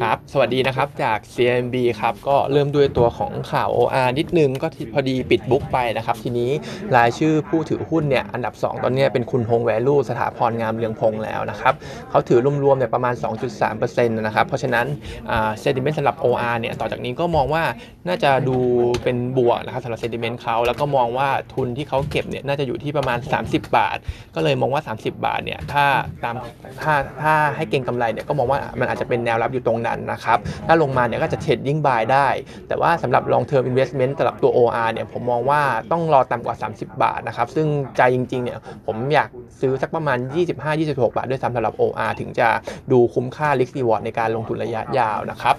ครับ สวัสดีนะครับจาก CMB ครับก็เริ่มด้วยตัวของข่าว OR นิดนึงก็พอดีปิดบุ๊กไปนะครับ ทีนี้รายชื่อผู้ถือหุ้นเนี่ยอันดับ 2 ตอนนี้เป็นคุณพงแวลูสถาพรงามเรืองพงแล้วนะครับเขาถือรวมๆเนี่ยประมาณ 2.3%นะครับ เพราะฉะนั้นเซนติเมนต์สำหรับ OR เนี่ยต่อจากนี้ก็มองว่าน่าจะดูเป็นบวกนะครับสำหรับเซนติเมนต์เขาแล้วก็มองว่าทุนที่เขาเก็บเนี่ยน่าจะอยู่ที่ประมาณ 30 บาท ก็เลยมองว่า 30 บาทเนี่ยถ้าตามถ้าถ้าให้เก็งกำไรเนี่ยก็มองว่ามันอาจจะเป็นแนวรับอยู่ตรงนั้นนะครับ ถ้าลงมาเนี่ยก็จะเทรดยิ่งบายได้ แต่ว่าสำหรับ long term investment สำหรับตัว OR เนี่ยผมมองว่าต้องรอต่ำกว่า 30 บาทนะครับ ซึ่งใจจริงๆเนี่ยผมอยากซื้อสักประมาณ 25-26 บาทด้วยซ้ำสำหรับ OR ถึงจะดูคุ้มค่า risk reward ในการลงทุนระยะยาวนะครับ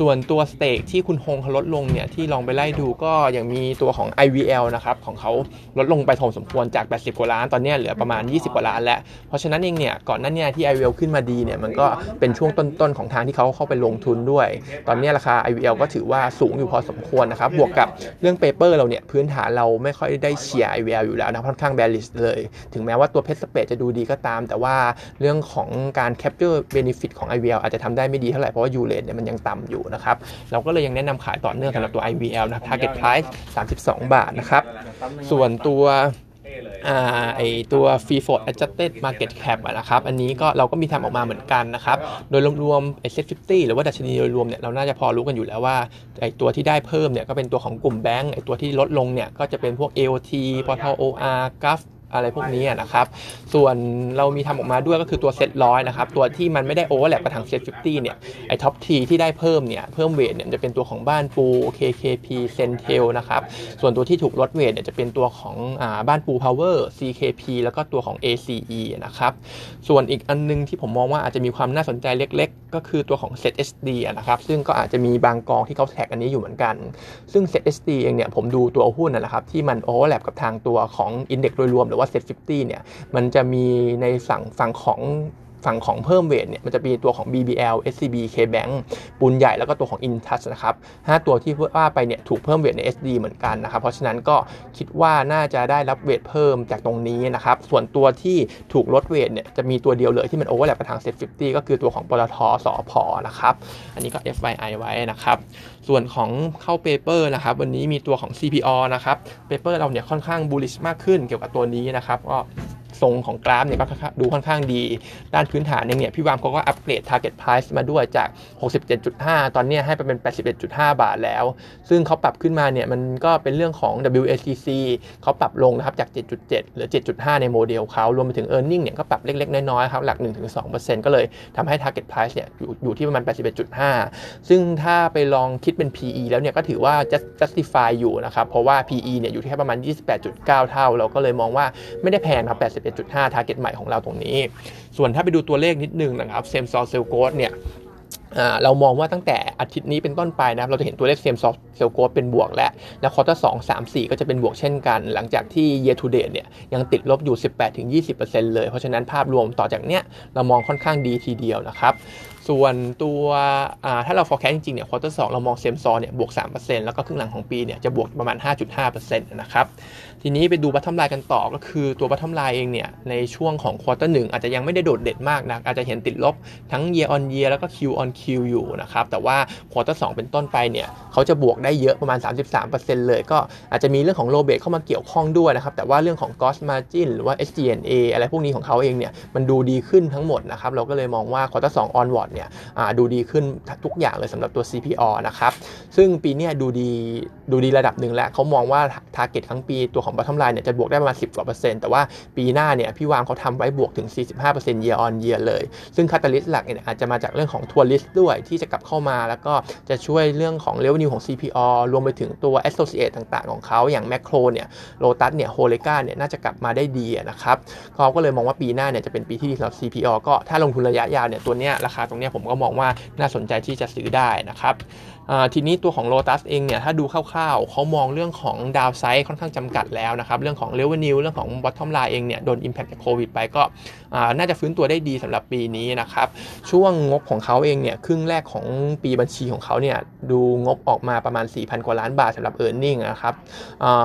ส่วนตัวสเต็กที่คุณฮงเขาลดลงเนี่ยที่ลองไปไล่ดูก็ยังมีตัวของ IVL นะครับของเขาลดลงไปพอสมควรจาก 80 กว่าล้านตอนนี้เหลือประมาณ 20 กว่าล้านแล้ว เพราะฉะนั้นเองเนี่ยก่อนหน้านี้ที่ IVL ขึ้นมาดีเนี่ยมันก็เป็นช่วงต้นๆของทางที่เขาเข้าไปลงทุนด้วย ตอนนี้ราคา IVL ก็ถือว่าสูงอยู่พอสมควรนะครับ บวกกับเรื่อง paper เราเนี่ยพื้นฐานเราไม่ค่อยได้เชียร์ IVL อยู่แล้วนะค่อนข้าง bearish เลย ถึงแม้ว่าตัว PET spread จะดูดีก็ตาม แต่ว่าเรื่องของการ capture benefit ของ IVL อาจจะทำได้ไม่ดีเท่าไหร่ เพราะว่า U-rate เนี่ยมันยังต่ำอยู่นะครับ เราก็เลยยังแนะนำขายต่อเนื่องสำหรับตัว IVL นะครับ target price 32 บาทนะครับ ส่วนตัว ไอตัว free float adjusted market cap นะครับ อันนี้ก็เราก็มีทำออกมาเหมือนกันนะครับ โดยรวมๆ S F 50หรือว่าดัชนีโดยรวมเนี่ยเราน่าจะพอรู้กันอยู่แล้วว่าไอตัวที่ได้เพิ่มเนี่ยก็เป็นตัวของกลุ่มแบงก์ไอตัวที่ลดลงเนี่ยก็จะเป็นพวก AOT PTTOR GULF อะไรพวกนี้นะครับ ส่วนเรามีทำออกมาด้วยก็คือตัวเซตร้อยนะครับ ตัวที่มันไม่ได้ overlap กับทาง SET fifty เนี่ย ไอ top three ที่ได้เพิ่มเนี่ย เพิ่ม weight เนี่ยจะเป็นตัวของบ้านปู KKP CENTEL นะครับ ส่วนตัวที่ถูกลด weight เนี่ยจะเป็นตัวของอ่าบ้านปู Power CKP แล้วก็ตัวของ ACE นะครับ ส่วนอีกอันนึงที่ผมมองว่าอาจจะมีความน่าสนใจเล็ก ๆ ก็คือตัวของ SETHD นะครับ ซึ่งก็อาจจะมีบางกองที่เขา track อันนี้อยู่เหมือนกัน ซึ่ง SETHD เองเนี่ยผมดูตัวหุ้นนะครับที่มัน overlap กับทางตัวของ index โดยรวมหรือว่า Set 50เนี่ยมันจะมีในฝั่งฝั่งของ ฝั่งของเพิ่ม weight เนี่ยมันจะมีตัวของ BBL SCB KBank ปูนใหญ่แล้วก็ตัวของ Intouch นะครับ5ตัวที่ว่าไปเนี่ยถูกเพิ่มเวทใน SD เหมือนกันนะครับ เพราะฉะนั้นก็คิดว่าน่าจะได้รับ weight เพิ่มจากตรงนี้นะครับ ส่วนตัวที่ถูกลด weight เนี่ยจะมีตัวเดียวเลยที่มัน overlap กับทาง SET50 ก็คือตัวของปตทสอพอนะครับ อันนี้ก็ FYI ไว้นะครับ ส่วนของเข้า paper นะครับวันนี้มีตัวของ CPALL นะครับ paper เราเนี่ยค่อนข้าง bullish มากขึ้นเกี่ยวกับตัวนี้นะครับก็ ทรงของกราฟเนี่ยก็ดูค่อนข้างดี ด้านพื้นฐานเนี่ยพี่วามเขาก็อัปเกรด target price มาด้วยจาก 67.5 ตอนนี้ให้ไปเป็น 81.5 บาทแล้ว ซึ่งเขาปรับขึ้นมาเนี่ยมันก็เป็นเรื่องของ WACC เขาปรับลงนะครับจาก 7.7เหลือ 7.5 ในโมเดลเขารวมไปถึง e a r n i n g เนี่ยก็ปรับเล็ก ๆ น้อยๆครับหลัก 1-2%ก็เลยทำให้ target price เนี่ยอยู่อยู่ที่ประมาณ 81.5 ซึ่งถ้าไปลองคิดเป็น PE แล้วเนี่ยก็ถือว่า justify อยู่นะครับเพราะว่า PE เนี่ยอยู่ที่แค่ประมาณ 28.9 เท่า เราก็เลยมองว่าไม่ได้แพงครับ11.5 target ใหม่ของเราตรงนี้ ส่วนถ้าไปดูตัวเลขนิดนึงนะครับ same-store sales growth เนี่ยเรามองว่าตั้งแต่อาทิตย์นี้เป็นต้นไปนะเราจะเห็นตัวเลข same-store sales growth เป็นบวกแล้วแล้ว quarter สองสามสี่ก็จะเป็นบวกเช่นกัน หลังจากที่ year to date เนี่ยยังติดลบอยู่ 18-20%เลย เพราะฉะนั้นภาพรวมต่อจากเนี้ยเรามองค่อนข้างดีทีเดียวนะครับส่วนตัวถ้าเรา forecast จริงๆเนี่ยควอเตอร์สเรามอง same-store เนี่ยบวก 3%แล้วก็ครึ่งหลังของปีเนี่ยจะบวกประมาณ 5.5%นะครับ ทีนี้ไปดู bottom line กันต่อก็คือตัว bottom line เองเนี่ยในช่วงของ quarter หนึ่งอาจจะยังไม่ได้โดดเด่นมากนะอาจจะเห็นติดลบทั้ง year on year แล้วก็ Q on Q อยู่นะครับ แต่ว่าควอเตอร์สเป็นต้นไปเนี่ยเขาจะบวกได้เยอะประมาณ 33%เลย ก็อาจจะมีเรื่องของโลเบ t เข้ามาเกี่ยวข้องด้วยนะครับแต่ว่าเรื่องของ cost margin หรือว่า SG&A อะไรพวกนี้ของเขาเองเนี่ยมันดูดีขึ้นทั้งหมดนะครับเราก็เลยมองว่าควอเตอร์ส onward เนี่ยดูดีขึ้นทุกอย่างเลยสำหรับตัว CPO นะครับซึ่งปีนี้ดูดีดูดีระดับหนึ่งแล้วเขามองว่า t a r g e t ทั้งปีตัวของ bottom line เนี่ยจะบวกได้ประมาณ 10กว่าเปอร์เซ็นต์แต่ว่าปีหน้าเนี่ยพี่วางเขาทำไว้บวกถึง 45% year on year เลย ซึ่งคาตาลิสต์หลักเนี่ยอาจจะมาจากเรื่องของทัวริสด้วยที่จะกลับเข้ามาแล้วก็จะช่วยเรื่องของ revenue ของ CPO รวมไปถึงตัว associate ต่างๆ ของเขาอย่าง Macro เนี่ยโ o ตัสเนี่ยโฮเลกาเนี่ยน่าจะกลับมาได้ดีนะครับเขาก็เลยมองว่าปีหน้าเนี่ยจะเป็นปีที่ดีสำหรับ CPO ก็ถ้าลงทุนระยะยาวเนี่ยตัวเนี้ยราคาตรงเนี่ยผมก็มองว่าน่าสนใจที่จะซื้อได้นะครับทีนี้ตัวของ Lotus เองเนี่ยถ้าดูคร่าวๆเขามองเรื่องของดาวไซด์ค่อนข้างจำกัดแล้วนะครับเรื่องของ Revenue เรื่องของ Bottom Line เองเนี่ยโดน Impact จากโควิดไปก็น่าจะฟื้นตัวได้ดีสำหรับปีนี้นะครับช่วงงบของเขาเองเนี่ยครึ่งแรกของปีบัญชีของเขาเนี่ยดูงบออกมาประมาณ 4,000 กว่าล้านบาทสำหรับ e a r n i n g นะครับ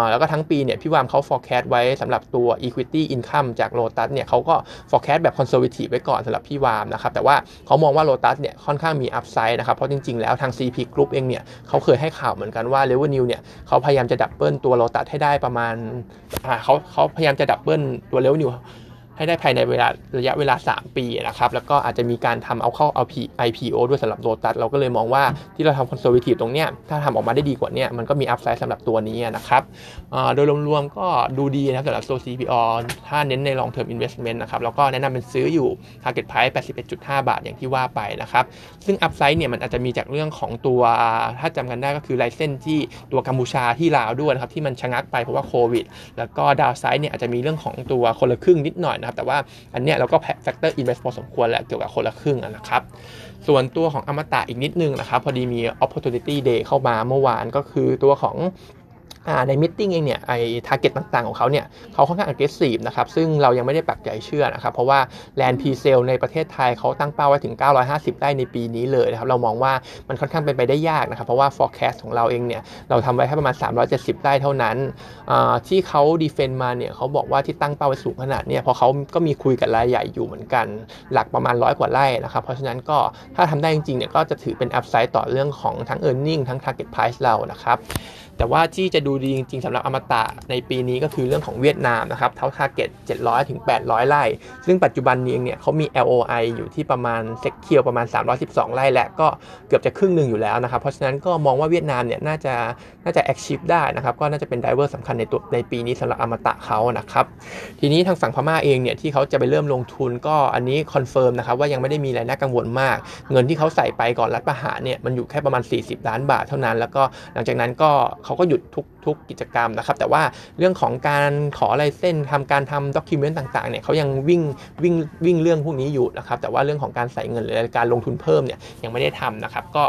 แล้วก็ทั้งปีเนี่ยพี่วามเขา forecast ไว้สำหรับตัว Equity Income จาก Lotus เนี่ยเขาก็ forecast แบบ conservative ไว้ก่อนสำหรับพี่วามนะครับแต่ว่าเขามองว่าโ o ตัสเนี่ยค่อนข้างมี upside นะครับเพราะจริงๆแล้วทาง CP Group เองเนี่ยเขาเคยให้ข่าวเหมือนกันว่า revenue เนี่ยเขาพยายามจะ double ตัวโลตัสให้ได้ประมาณอ่าเขาเขาพยายามจะ double ตัว revenue ให้ได้ภายในเวลาระยะเวลา 3 ปีนะครับ แล้วก็อาจจะมีการทำเอาเข้าเอา IPO ด้วยสำหรับโ o ตัสเราก็เลยมองว่าที่เราทำ conservative ตรงเนี้ยถ้าทำออกมาได้ดีกว่านี้มันก็มี upside สำหรับตัวนี้นะครับโดยรวมๆก็ดูดีนะครับสำหรับตัว CPALL ถ้าเน้นใน long term investment นะครับแล้วก็แนะนำเป็นซื้ออยู่ target price 81.5 บาทอย่างที่ว่าไปนะครับ ซึ่ง upside เนี่ยมันอาจจะมีจากเรื่องของตัวถ้าจำกันได้ก็คือ license ที่ตัวกัมพูชาที่ลาวด้วยนะครับที่มันชะงักไปเพราะว่าโควิดแล้วก็ downside เนี่ยอาจจะมีเรื่องของตัวคนละครึ่งนิดหน่อยนะครับแต่ว่าอันเนี้ยเราก็ factor in ไว้พอสมควรแหละเกี่ยวกับคนละครึ่งนะครับส่วนตัวของอมตะอีกนิดนึงนะครับพอดีมี opportunity day เข้ามาเมื่อวานก็คือตัวของ ใน meeting เองเนี่ยไอ้ target ต่างๆของเขาเนี่ยเขาค่อนข้าง aggressive นะครับซึ่งเรายังไม่ได้ปักใจเชื่อนะครับเพราะว่า land presale ในประเทศไทยเขาตั้งเป้าไว้ถึง 950 ไร่ในปีนี้เลยนะครับเรามองว่ามันค่อนข้างเป็นไปได้ยากนะครับเพราะว่า forecast ของเราเองเนี่ยเราทำไว้แค่ประมาณ 370 ไร่เท่านั้น ที่เขา defend มาเนี่ยเขาบอกว่าที่ตั้งเป้าไว้สูงขนาดเนี่ยเพราะเขาก็มีคุยกับรายใหญ่อยู่เหมือนกันหลักประมาณร้อยกว่าไร่นะครับเพราะฉะนั้นก็ถ้าทำได้จริงๆเนี่ยก็จะถือเป็น upside ต่อเรื่องของทั้ง e a r n i n g ทั้ง target price เรานะครับแต่ว่าที่จะดูดีจริงๆสำหรับอมตะในปีนี้ก็คือเรื่องของเวียดนามนะครับเท่า target 700 ถึง 800 ไร่ ซึ่งปัจจุบันนี้เนี่ยเขามี LOI อยู่ที่ประมาณ secure ประมาณ 312 ไร่และก็เกือบจะครึ่งหนึ่งอยู่แล้วนะครับ เพราะฉะนั้นก็มองว่าเวียดนามเนี่ยน่าจะน่าจะ achieve ได้นะครับ ก็น่าจะเป็น driver สำคัญในตัวในปีนี้สำหรับอมตะเขานะครับ ทีนี้ทางฝั่งพม่าเองเนี่ยที่เขาจะไปเริ่มลงทุนก็อันนี้ confirm นะครับว่ายังไม่ได้มีอะไรน่ากังวลมาก เงินที่เขาใส่ไปก่อนรัฐประหารเนี่ยมันอยู่แค่ประมาณ 40 ล้านบาทเท่านั้น แล้วก็หลังจากนั้นก็เขาก็หยุดทุกทุกกิจกรรมนะครับ แต่ว่าเรื่องของการขอลายเส้นทำการทำด็อกิเมนต์ต่างๆเนี่ยเขายังวิ่งวิ่งวิ่งเรื่องพวกนี้อยู่นะครับแต่ว่าเรื่องของการใส่เงินหรือการลงทุนเพิ่มเนี่ยยังไม่ได้ทำนะครับก็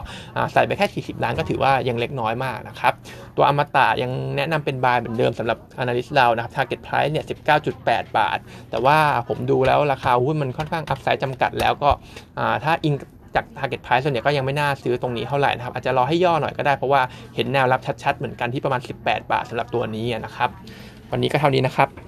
ใส่ไปแค่ 40 ล้านก็ถือว่ายังเล็กน้อยมากนะครับตัวอมตะยังแนะนำเป็นบายเหมือนเดิมสำหรับ analyst เรานะครับ target price เนี่ย 19.8 บาท แต่ว่าผมดูแล้วราคาหุ้นมันค่อนข้างอัพไซด์จำกัดแล้วก็ถ้าอิง จาก target price ส่วนใหญ่ก็ยังไม่น่าซื้อตรงนี้เท่าไหร่นะครับอาจจะรอให้ย่อหน่อยก็ได้เพราะว่าเห็นแนวรับชัดๆ เหมือนกันที่ประมาณ 18 บาทสำหรับตัวนี้นะครับ วันนี้ก็เท่านี้นะครับ